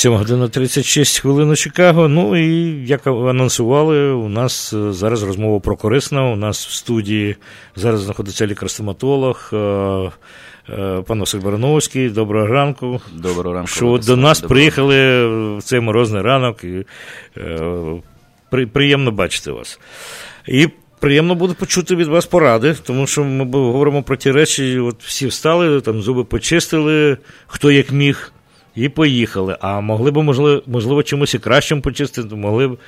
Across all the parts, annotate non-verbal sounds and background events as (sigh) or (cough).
7 година 36 хвилин у Чикаго. Ну і як анонсували, у нас е, зараз розмова про корисне. У нас в студії зараз знаходиться лікар-стоматолог. Е, е, пан Василь Барановський, доброго ранку. Доброго ранку. Що до нас приїхали в цей морозний ранок. і при, Приємно бачити вас. І приємно буде почути від вас поради, тому що ми говоримо про ті речі, от всі встали, там зуби почистили, хто як міг і поїхали. А могли б, можливо, можливо чомусь і кращим почистити, могли б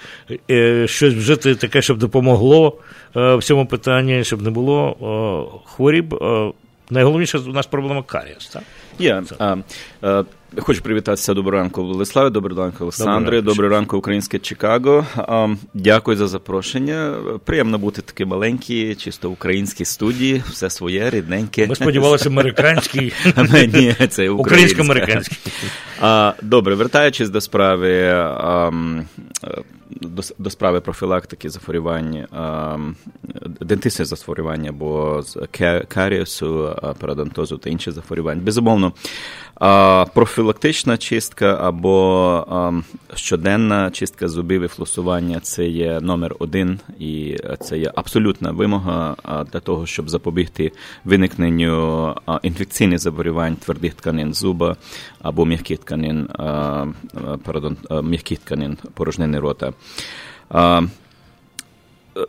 е, щось вжити таке, щоб допомогло е, в цьому питанні, щоб не було е, хворіб. Е, найголовніше у нас проблема карієс, так? Yeah. Хочу привітатися доброго ранку, Владиславе, доброго ранку, Олександре, доброго ранку, українське Чикаго. Дякую за запрошення. Приємно бути такі маленькі, чисто українські студії, все своє, рідненьке. Ми сподівалися, американський. (laughs) Ні, це українсько-американський. Добре, вертаючись до справи до, до справи профілактики захворювань, дентисних захворювань або каріусу, парадонтозу та інших захворювань. Безумовно, профілактична чистка або щоденна чистка зубів і флосування це є номер один, і це є абсолютна вимога для того, щоб запобігти виникненню інфекційних захворювань твердих тканин зуба або м'яких тканин, пардон, м'яких тканин порожнини рота.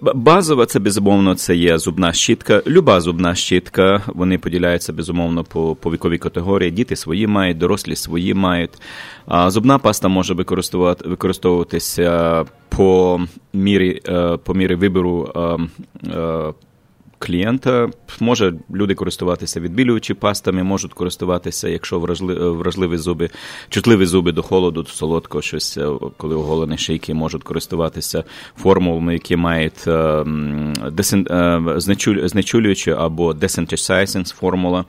Базова це безумовно це є зубна щітка. Люба зубна щітка, вони поділяються безумовно по по віковій категорії. Діти свої мають, дорослі свої мають. А Зубна паста може використовуватися по мірі е, по мірі вибору е, е, клієнта. Може люди користуватися відбілюючи пастами, можуть користуватися, якщо вражливі зуби, чутливі зуби до холоду, до солодкого щось, е, коли оголені шийки можуть користуватися формулами, які мають е, е, знечулюючі або desensitizing формула.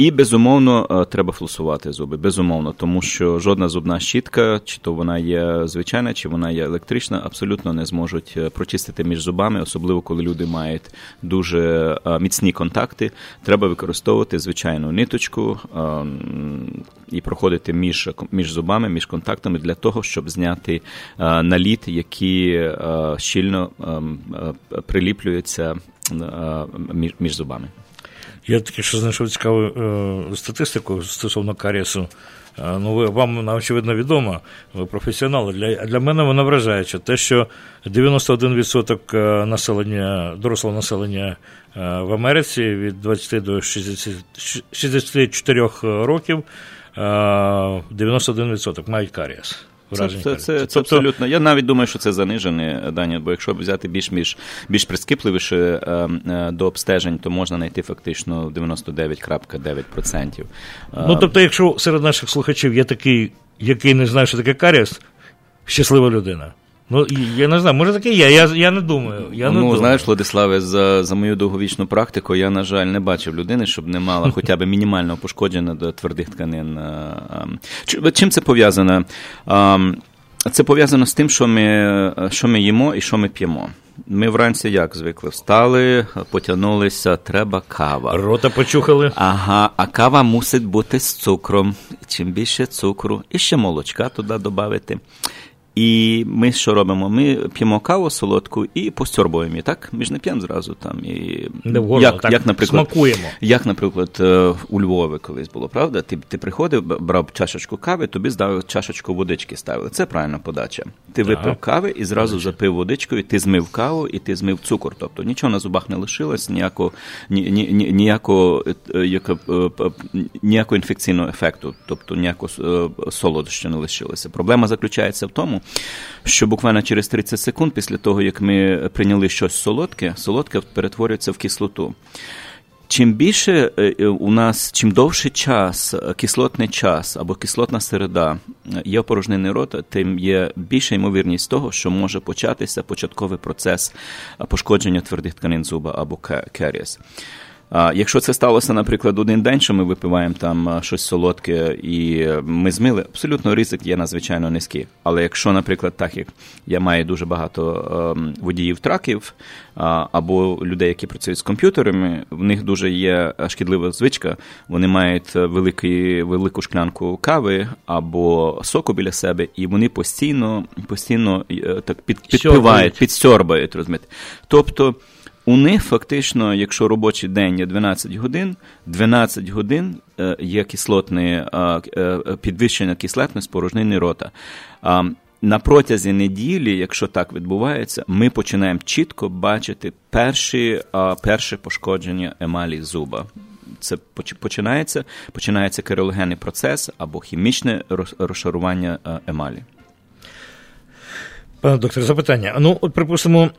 Ем, і безумовно е, треба флосувати зуби. Безумовно, тому що жодна зубна щітка, чи то вона є звичайна, чи вона є електрична, абсолютно не зможуть е, прочистити між зубами, особливо коли люди мають дуже е, міцні контакти. Треба використовувати звичайну ниточку і проходити між між зубами, між контактами для того, щоб зняти наліт, які щільно приліплюються між зубами. Я таки що знайшов цікаву е, статистику стосовно карієсу. Е, ну, ви, вам очевидно відомо, ви професіонали. Для для мене вона вражаюча. Те, що 91% е, населення, дорослого населення в Америці від 20 до 60, 64 років 91% мають карієс. Це, це, це, це тобто... абсолютно. Я навіть думаю, що це занижене дані, бо якщо взяти більш більш, більш прискіпливіше е, е, до обстежень, то можна знайти фактично 99,9%. Ну тобто, якщо серед наших слухачів є такий, який не знає, що таке каріс, щаслива людина. Ну, я не знаю, може таке є, я я не думаю. Я ну, не думаю. знаєш, Владиславе, за за мою довговічну практику я, на жаль, не бачив людини, щоб не мала (laughs) хоча б мінімально пошкодження до твердих тканин. Чим це пов'язано? Це пов'язано з тим, що ми що ми їмо і що ми п'ємо. Ми вранці як звикли? Встали, потягнулися, треба кава. Рота почухали. Ага, а кава мусить бути з цукром. Чим більше цукру, і ще молочка туди додати. І ми що робимо? Ми п'ємо каву солодку і постьорбуємо її, так? Ми ж не п'ємо зразу там. І... Горло, як, так, як, наприклад, смакуємо. Як, наприклад, е, у Львові колись було, правда? Ти ти приходив, брав чашечку кави, тобі здав чашечку водички ставили. Це правильна подача. Ти так. випив кави і зразу Подача. запив водичкою, ти змив каву і ти змив цукор. Тобто нічого на зубах не лишилось, ніякого ні, ні, ніякого, ніякого інфекційного ефекту, тобто ніякого солодощу не лишилося. Проблема заключається в тому, що буквально через 30 секунд після того, як ми прийняли щось солодке, солодке перетворюється в кислоту. Чим більше е, е, у нас, чим довший час, е, кислотний час або кислотна середа є опорожнений рота, тим є більша ймовірність того, що може початися початковий процес пошкодження твердих тканин зуба або керіс. Якщо це сталося, наприклад, один день, що ми випиваємо там щось солодке і ми змили, абсолютно ризик є надзвичайно низький. Але якщо, наприклад, так як я маю дуже багато ем, водіїв траків або людей, які працюють з комп'ютерами, в них дуже є шкідлива звичка, вони мають великий, велику шклянку кави або соку біля себе, і вони постійно постійно е, так під, підпивають, підсьорбають, розумієте. Тобто. У них фактично, якщо робочий день є 12 годин, 12 годин е, є кислотне е, підвищення кислотної спорожнини рота. На протязі неділі, якщо так відбувається, ми починаємо чітко бачити перші, перше пошкодження емалі зуба. Це починається починається керологенний процес або хімічне розшарування емалі. Пане докторе, запитання. Ну, от, припустимо,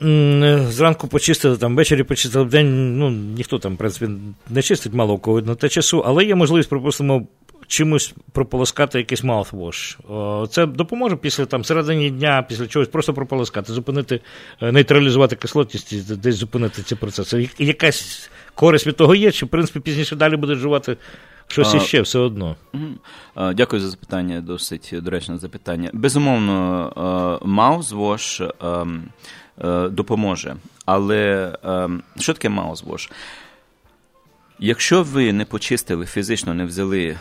зранку почистили, там ввечері почистили в день, ну, ніхто там, в принципі, не чистить мало у кого на те часу, але є можливість, припустимо, чимось прополоскати якийсь mouthwash. Це допоможе після там середині дня, після чогось просто прополоскати, зупинити, е, нейтралізувати кислотність, і десь зупинити ці процеси. Якась користь від того є, чи в принципі пізніше далі буде вживати Щось іще все одно. Дякую за запитання, досить доречне запитання. Безумовно, маузвош допоможе. Але що таке маузвош? Якщо ви не почистили фізично, не взяли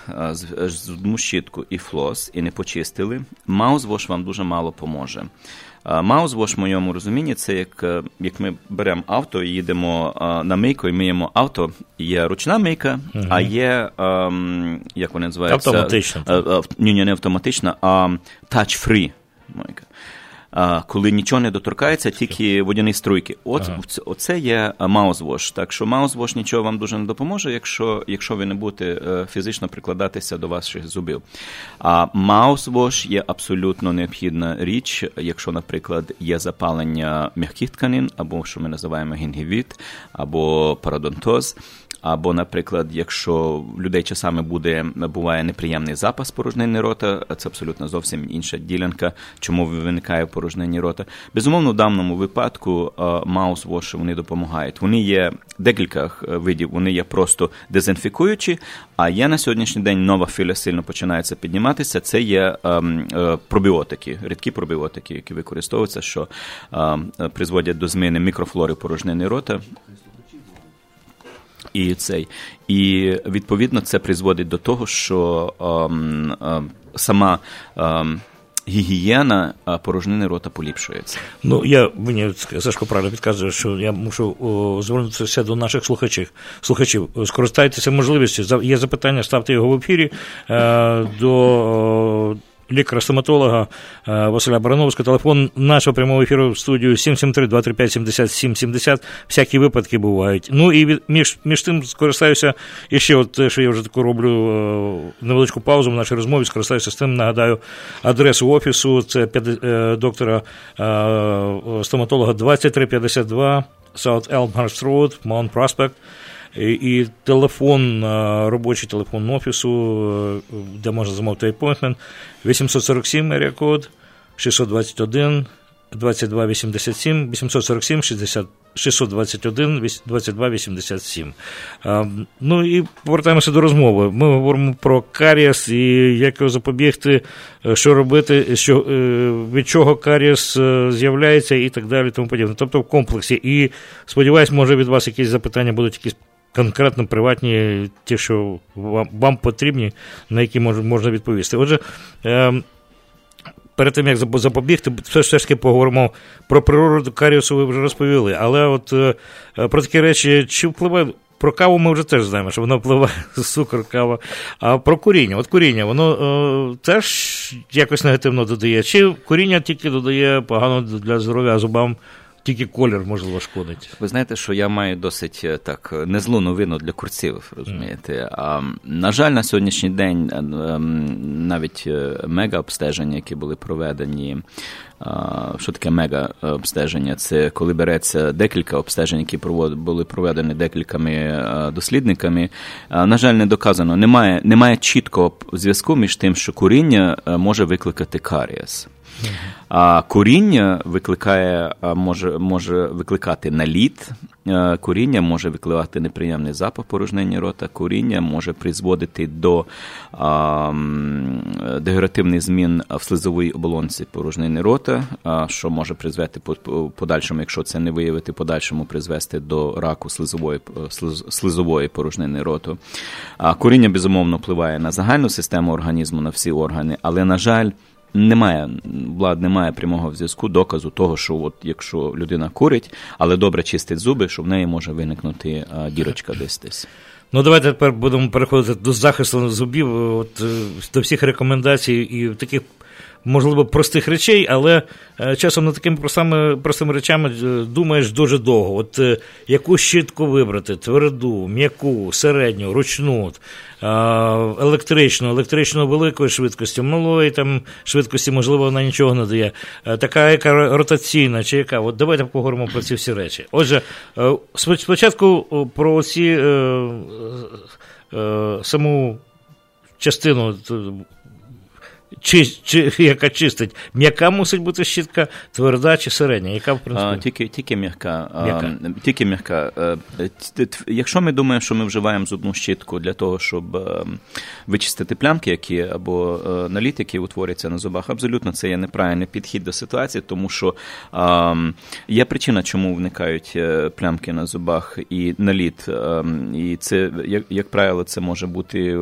зубну щітку і флос, і не почистили, маузвош вам дуже мало поможе. Маузвош, в моєму розумінні, це як е, як ми беремо авто, їдемо на мийку і миємо авто. Є ручна мийка, угу. а є ем, як вона називається? Автоматична. Е, е, ні, ні, не автоматична, а touch-free мийка коли нічого не доторкається, тільки водяні струйки. От ага. Оце є маузвош. Так що маузвош нічого вам дуже не допоможе, якщо якщо ви не будете е, фізично прикладатися до ваших зубів. А маузвош є абсолютно необхідна річ, якщо, наприклад, є запалення м'яких тканин, або що ми називаємо гінгівіт, або парадонтоз. Або, наприклад, якщо людей часами буде буває неприємний запас порожнини рота, це абсолютно зовсім інша ділянка, чому виникає порожнені рота. Безумовно, в даному випадку маус-воші вони допомагають. Вони є декілька е, видів, вони є просто дезінфікуючі. А є на сьогоднішній день нова філя сильно починається підніматися. Це є ем, е, пробіотики, рідкі пробіотики, які використовуються, що ем, призводять до зміни мікрофлори порожнини рота. І цей, і відповідно це призводить до того, що ем, ем, сама ем, гігієна порожнини рота поліпшується. Ну я мені Сашко правильно підказує, що я мушу о, звернутися до наших слухачів. Слухачів, скористайтеся можливістю. Є запитання, ставте його в ефірі е, до лікаря-стоматолога е, Василя Барановського. Телефон нашого прямого ефіру в студію 773-235-7770. Всякі випадки бувають. Ну і між між тим скористаюся і ще, от, що я вже таку роблю е, невеличку паузу в нашій розмові, скористаюся з тим, нагадаю, адресу офісу це е, доктора стоматолога 2352 South Elmhurst Road, Mount Prospect. І, і телефон, робочий телефон офісу, де можна замовити appointment, 847 мерія код 621 2287 847 60 621 2287. Ну і повертаємося до розмови. Ми говоримо про карієс і як його запобігти, е, що робити, що, е, від чого карієс е, з'являється і так далі. тому подібне. Тобто в комплексі. І сподіваюсь, може від вас якісь запитання будуть якісь конкретно приватні, ті, що вам, вам потрібні, на які мож, можна відповісти. Отже, е, перед тим як запобігти, все ж таки поговоримо про природу каріусу, ви вже розповіли. Але от про такі речі, чи впливає про каву ми вже теж знаємо, що воно впливає (laughs) цукор, кава. А про куріння. От куріння, воно е, теж якось негативно додає. Чи куріння тільки додає погано для здоров'я зубам? Тільки колір, можливо, шкодить. Ви знаєте, що я маю досить е, так незлу новину для курців, розумієте. А на жаль, на сьогоднішній день е, навіть е, мега-обстеження, які були проведені. Що таке мега-обстеження? Це коли береться декілька обстежень, які були проведені декількома дослідниками. На жаль, не доказано. Немає немає чіткого зв'язку між тим, що куріння може викликати карієс. А Куріння викликає, може може викликати наліт, куріння може викликати неприємний запах порожнення рота, куріння може призводити до а, дегенеративних змін в слизовій оболонці порожнини рота, а, що може призвести подальшому, якщо це не виявити, подальшому призвести до раку слизової слизової порожнини роту. А Куріння безумовно впливає на загальну систему організму, на всі органи, але, на жаль, немає влад, немає прямого зв'язку, доказу того, що от якщо людина курить, але добре чистить зуби, що в неї може виникнути а, дірочка десь десь. Ну, давайте тепер будемо переходити до захисту зубів, от е, до всіх рекомендацій і таких можливо, простих речей, але е, часом над такими простими простими речами е, думаєш дуже довго. От е, яку щітку вибрати: тверду, м'яку, середню, ручну, електричну, електричну великої швидкості, малої там швидкості, можливо, вона нічого не дає. Така яка ротаційна чи яка. От давайте поговоримо про ці всі речі. Отже, спочатку про ці саму частину чи, чи, яка чистить. М'яка мусить бути щітка, тверда чи середня? Яка, в принципі? А, тільки тільки м'яка. м'яка. А, тільки м'яка. Е, якщо ми думаємо, що ми вживаємо зубну щітку для того, щоб е, вичистити плямки, які або е, наліт, який утворюється на зубах, абсолютно це є неправильний підхід до ситуації, тому що а, є причина, чому виникають плямки на зубах і наліт. А, і це, як, як правило, це може бути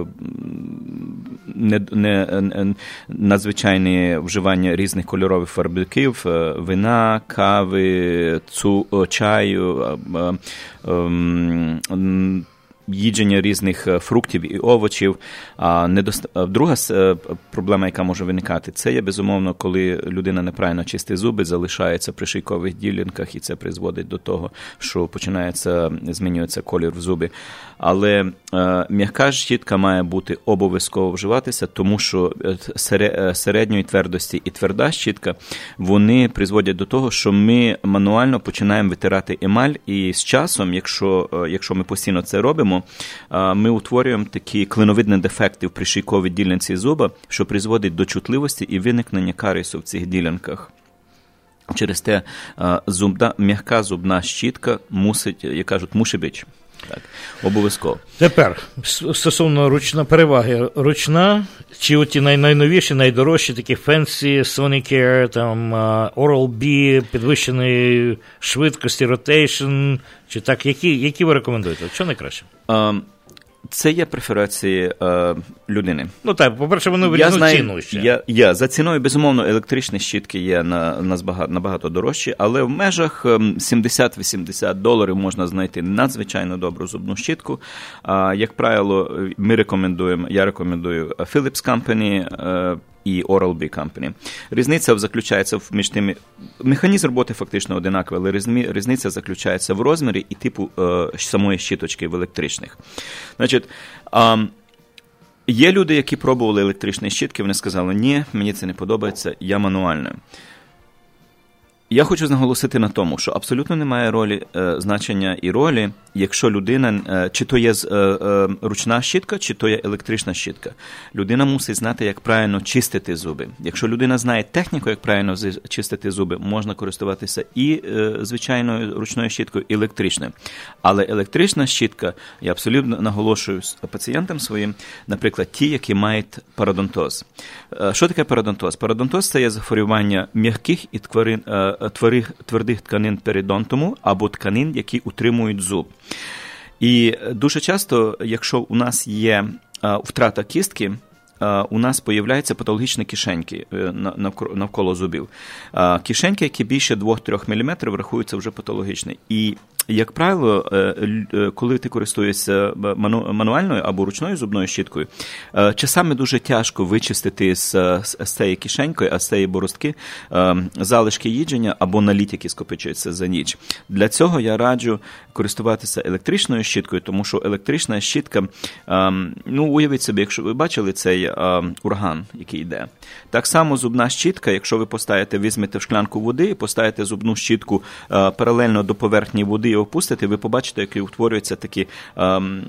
не, не, надзвичайне вживання різних кольорових фарбиків, е, вина, кави, цу, чаю. Їдження різних е, фруктів і овочів. Недост... друга е, проблема, яка може виникати, це є безумовно, коли людина неправильно чистить зуби, залишається при шийкових ділянках, і це призводить до того, що починається змінюється колір в зубі. Але е, м'яка щітка має бути обов'язково вживатися, тому що е, середньої твердості і тверда щітка вони призводять до того, що ми мануально починаємо витирати емаль, і з часом, якщо, якщо ми постійно це робимо ми утворюємо такі клиновидні дефекти в пришийковій ділянці зуба, що призводить до чутливості і виникнення карісу в цих ділянках. Через те зубна, м'яка зубна щітка мусить, як кажуть, мушибич. Так, обов'язково. Тепер стосовно ручна переваги, ручна, чи оті най- найновіші, найдорожчі, такі Fancy, Sonicare, там Oral-B, підвищеної швидкості, rotation, чи так, які які ви рекомендуєте? Що найкраще? Um, це є преферації е, людини. Ну так, по-перше, вони в різну ціну ще. Я, я, За ціною, безумовно, електричні щітки є на, на набагато дорожчі, але в межах 70-80 ем, доларів можна знайти надзвичайно добру зубну щітку. А, Як правило, ми рекомендуємо, я рекомендую Philips Company, е, і Oral-B Company. Різниця заключається між тими. Механізм роботи фактично одинаковий, але різниця заключається в розмірі і типу е, самої щиточки в електричних. Значить, Є люди, які пробували електричні щітки, вони сказали, ні, мені це не подобається, я мануальною. Я хочу наголосити на тому, що абсолютно немає ролі е, значення і ролі, якщо людина, е, чи то є е, е, ручна щітка, чи то є електрична щітка. Людина мусить знати, як правильно чистити зуби. Якщо людина знає техніку, як правильно чистити зуби, можна користуватися і е, звичайною ручною щіткою, і електричною. Але електрична щітка, я абсолютно наголошую пацієнтам своїм, наприклад, ті, які мають парадонтоз. Е, що таке парадонтоз? Парадонтоз це є захворювання м'яких і тварин. Е, твердих, твердих тканин перидонтому або тканин, які утримують зуб. І дуже часто, якщо у нас є втрата кістки, у нас появляються патологічні кишеньки навколо зубів. Кишеньки, які більше 2-3 мм, рахуються вже патологічні. І як правило, е, е, коли ти користуєшся е, мануальною або ручною зубною щіткою, часами дуже тяжко вичистити з, цієї кишенькою, а з цієї боростки залишки їдження або наліт, які скопичуються за ніч. Для цього я раджу користуватися електричною щіткою, тому що електрична щітка, ну уявіть собі, якщо ви бачили цей ураган, який йде. Так само зубна щітка, якщо ви поставите, візьмете в шклянку води і поставите зубну щітку паралельно до поверхні води і опустите, ви побачите, який утворюється такі ем,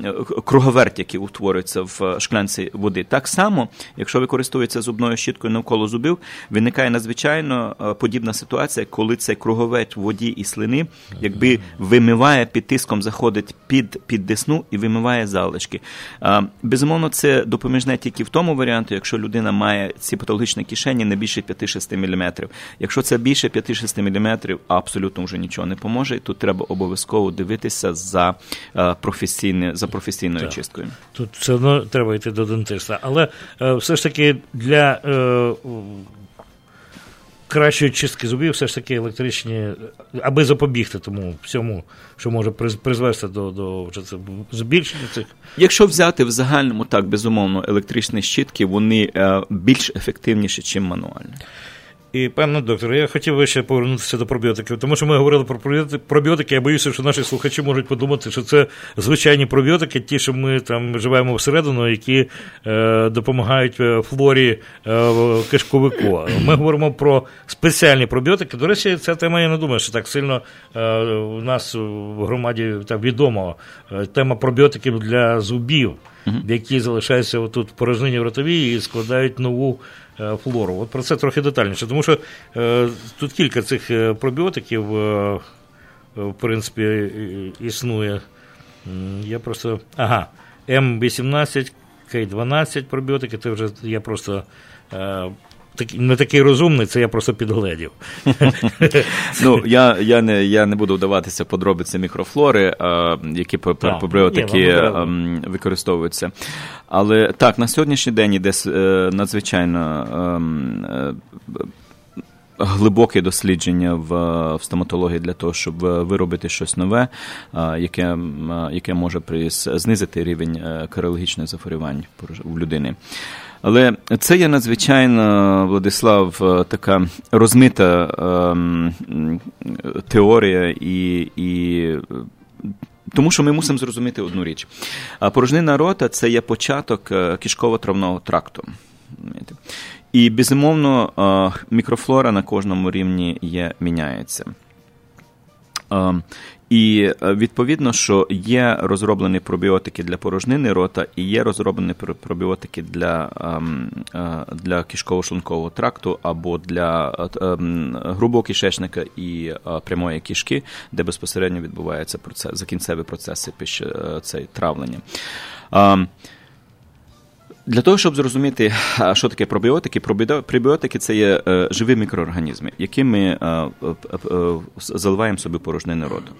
круговерть, які утворюються в шклянці води. Так само, якщо ви користуєтеся зубною щіткою навколо зубів, виникає надзвичайно е, подібна ситуація, коли цей круговерть воді і слини, якби вимиває під тиском, заходить під під десну і вимиває залишки. Е, безумовно, це допоміжне тільки в тому варіанті, якщо людина має ці патологічні кишені не більше 5-6 мм. Якщо це більше 5-6 мм, абсолютно вже нічого не поможе. Тут треба обов'язково обов'язково дивитися за е, професійне, за професійною так. чисткою. Тут все одно треба йти до дентиста. Але е, все ж таки для е, кращої чистки зубів, все ж таки електричні, аби запобігти тому всьому, що може призвести до до це, збільшення цих. Якщо взяти в загальному, так безумовно, електричні щітки, вони більш ефективніші, ніж мануальні. І, пане докторе, я хотів би ще повернутися до пробіотиків, тому що ми говорили про пробіотики. Я боюся, що наші слухачі можуть подумати, що це звичайні пробіотики, ті, що ми там живемо всередину, які е, допомагають е, флорі е, кишковику. Ми говоримо про спеціальні пробіотики. До речі, ця тема, я не думаю, що так сильно е, у нас в громаді так відома. Е, тема пробіотиків для зубів, які залишаються тут в порожнині в ротовій і складають нову. Е, флору. От про це трохи детальніше, тому що е, тут кілька цих е, пробіотиків, в принципі, існує. Я просто. Ага, М18, К12 пробіотики, це вже я просто. Е, не такий розумний, це я просто підгледів. (laughs) Ну, Я я, не я не буду вдаватися подробиці мікрофлори, а, які пробіотики ем, використовуються. Але так, на сьогоднішній день іде е, надзвичайно. Ем, е, глибоке дослідження в в стоматології для того, щоб виробити щось нове, яке яке може знизити рівень каріологічних захворювань в людини. Але це є надзвичайно, Владислав, така розмита ем, теорія і. і тому що ми мусимо зрозуміти одну річ. Порожнина рота це є початок е, кишково-травного тракту. І безумовно, е, мікрофлора на кожному рівні є, міняється. Е, і відповідно, що є розроблені пробіотики для порожнини рота, і є розроблені пробіотики для ем, для кишково-шлункового тракту або для ем, грубого кишечника і прямої кишки, де безпосередньо відбувається процес, закінцеві процеси під цей травлення. Для того, щоб зрозуміти, що таке пробіотики, пробіотики це є е, живі мікроорганізми, які ми е, е, заливаємо собі порожнини рота.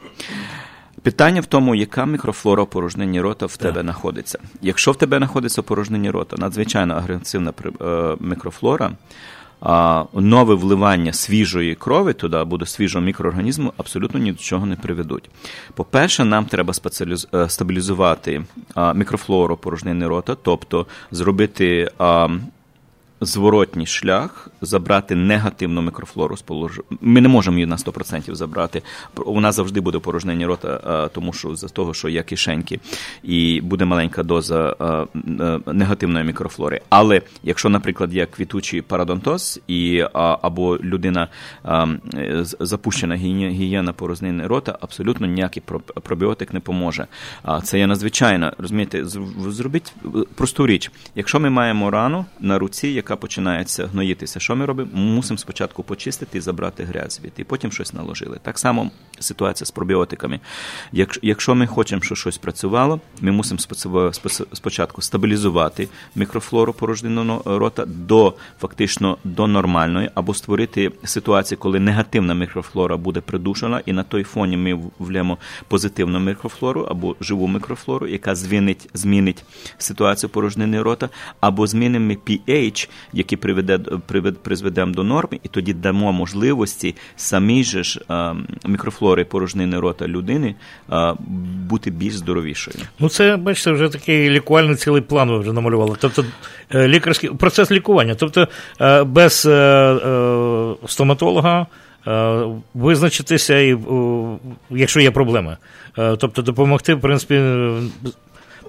Питання в тому, яка мікрофлора порожнині рота в тебе знаходиться. Якщо в тебе знаходиться порожнині рота, надзвичайно агресивна мікрофлора нове вливання свіжої крові туди буде свіжого мікроорганізму абсолютно ні до чого не приведуть. По-перше, нам треба. Е, стабілізувати мікрофлору порожнини рота, тобто зробити. Зворотній шлях забрати негативну мікрофлору з положення. Ми не можемо її на 100% забрати. Нас завжди буде порожнення рота, тому що за того, що є кишеньки, і буде маленька доза негативної мікрофлори. Але якщо, наприклад, є квітучий парадонтоз, і або людина запущена гігієна порознини рота, абсолютно ніякий пробіотик не поможе. Це є надзвичайно розумієте, зробіть просту річ. Якщо ми маємо рану на руці, яка яка починається гноїтися. Що ми робимо? Мусимо спочатку почистити і забрати грязь звідти, і потім щось наложили. Так само ситуація з пробіотиками. Якщо ми хочемо, щоб щось працювало, ми мусимо спочатку стабілізувати мікрофлору порожнину рота до фактично до нормальної, або створити ситуацію, коли негативна мікрофлора буде придушена, і на той фоні ми влємо позитивну мікрофлору або живу мікрофлору, яка змінить змінить ситуацію порожнини рота, або змінимо pH, який приведе призведемо до норми, і тоді дамо можливості самій же ж мікрофлори порожнини рота людини бути більш здоровішою. Ну це бачите, вже такий лікувальний цілий план ви вже намалювали. Тобто е, лікарський процес лікування, тобто е, без е, стоматолога. Визначитися, якщо є проблеми, тобто допомогти, в принципі,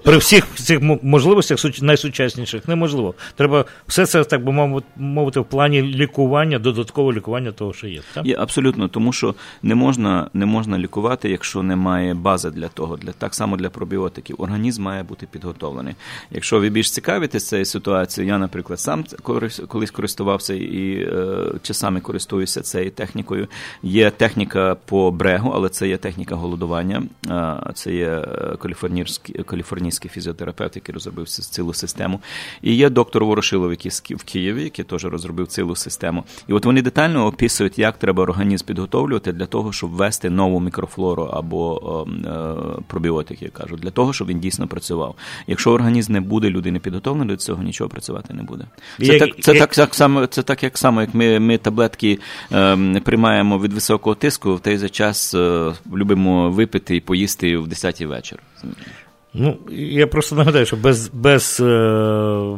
при всіх цих можливостях найсучасніших неможливо. Треба все це, так би мовити, в плані лікування, додаткового лікування того, що є. Так? Є абсолютно, тому що не можна не можна лікувати, якщо немає бази для того. Для Так само для пробіотиків. Організм має бути підготовлений. Якщо ви більш цікавитесь цією ситуацією, я, наприклад, сам колись користувався і е, часами користуюся цією технікою. Є техніка по брегу, але це є техніка голодування, це є е, каліфорнійський український фізіотерапевт, який розробив цілу систему. І є доктор Ворошилов, який в Києві, який теж розробив цілу систему. І от вони детально описують, як треба організм підготовлювати для того, щоб ввести нову мікрофлору або е, пробіотики, кажуть, для того, щоб він дійсно працював. Якщо організм не буде людини підготовлений, до цього нічого працювати не буде. Це як, так, це як... так само, це так, як само, як ми ми таблетки е, приймаємо від високого тиску, в той же час е, любимо випити і поїсти в 10-й вечір. Ну, я просто нагадаю, що без без е,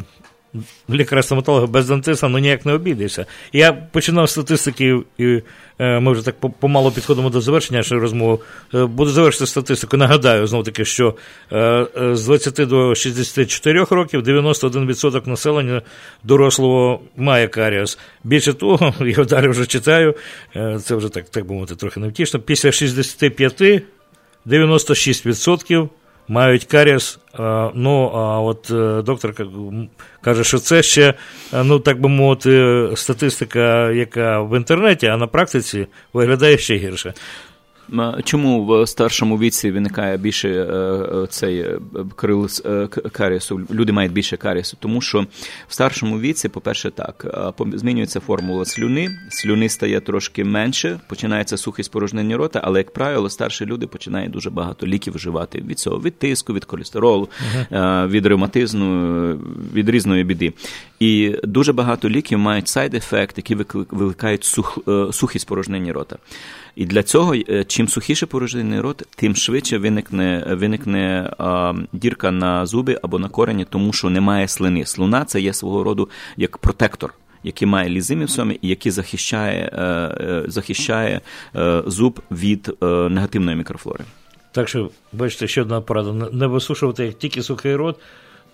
лікаря-стоматолога, без дантиста ну ніяк не обійдешся. Я починав статистики, і е, ми вже так помало підходимо до завершення нашої розмови. Е, буду завершити статистику. Нагадаю, знову таки, що е, е з 20 до 64 років 91% населення дорослого має каріус. Більше того, (laughs) я далі вже читаю, е, це вже так, так би мовити, трохи невтішно. Після 65 96% мають каріс. Ну, а от е, доктор каже, що це ще, е, ну так би мовити, статистика, яка в інтернеті, а на практиці виглядає ще гірше. Чому в старшому віці виникає більше е, е, цей е, карієсу, Люди мають більше карієсу, тому що в старшому віці, по-перше, так змінюється формула слюни, слюни стає трошки менше, починається сухість порожнення рота, але, як правило, старші люди починають дуже багато ліків вживати від цього, від тиску, від холестеролу, uh-huh. від ревматизму, від різної біди. І дуже багато ліків мають сайд-ефект, які викликають сух, сухість порожнення рота. І для цього, е, чим сухіше порожнений рот, тим швидше виникне виникне а, дірка на зуби або на корені, тому що немає слини. Слуна це є свого роду як протектор. Який має лізими в собі і який захищає е, е, захищає зуб від негативної мікрофлори. Так що, бачите, ще одна порада: не висушувати як тільки сухий рот,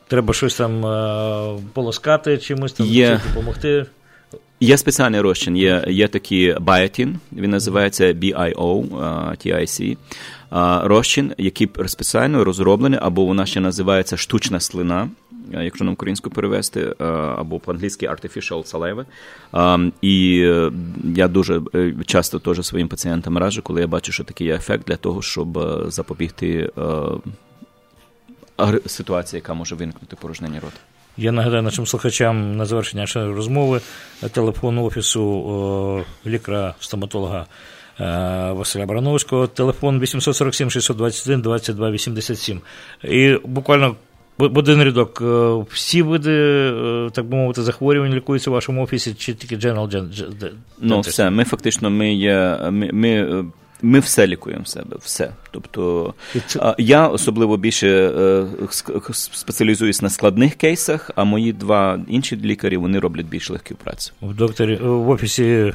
треба щось там полоскати чимось там, Є. допомогти. Є спеціальний розчин, є є такий біотін, він називається BIO, TIC, розчин, який спеціально розроблений, або вона ще називається штучна слина, якщо на українську перевести, або по-англійськи artificial saliva. І е, я дуже е, часто теж своїм пацієнтам раджу, коли я бачу, що такий є ефект для того, щоб е, запобігти ситуації, яка може виникнути порожнення рота. Я нагадаю нашим слухачам на завершення нашої розмови телефон офісу лікаря-стоматолога е, Василя Барановського, телефон 847 621 22 87. І буквально один рядок. Е, всі види, е, так би мовити, захворювань лікуються у вашому офісі, чи тільки General Ну, все. Ми фактично ми є. Ми, ми ми все лікуємо себе, все. Тобто я особливо більше е, спеціалізуюсь на складних кейсах, а мої два інші лікарі вони роблять більш легку працю. В докторі в офісі е,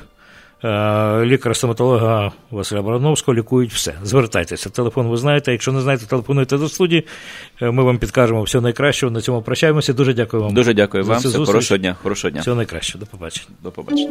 лікаря-стоматолога Василя Барановського лікують все. Звертайтеся. Телефон ви знаєте. Якщо не знаєте, телефонуйте до студії. Е, ми вам підкажемо все найкраще. На цьому прощаємося. Дуже дякую вам. Дуже дякую вам. Все, хорошого дня. Хорошого дня. Всього найкраще. До побачення. До побачення.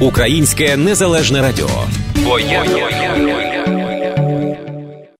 Українське незалежне радіо. Бо я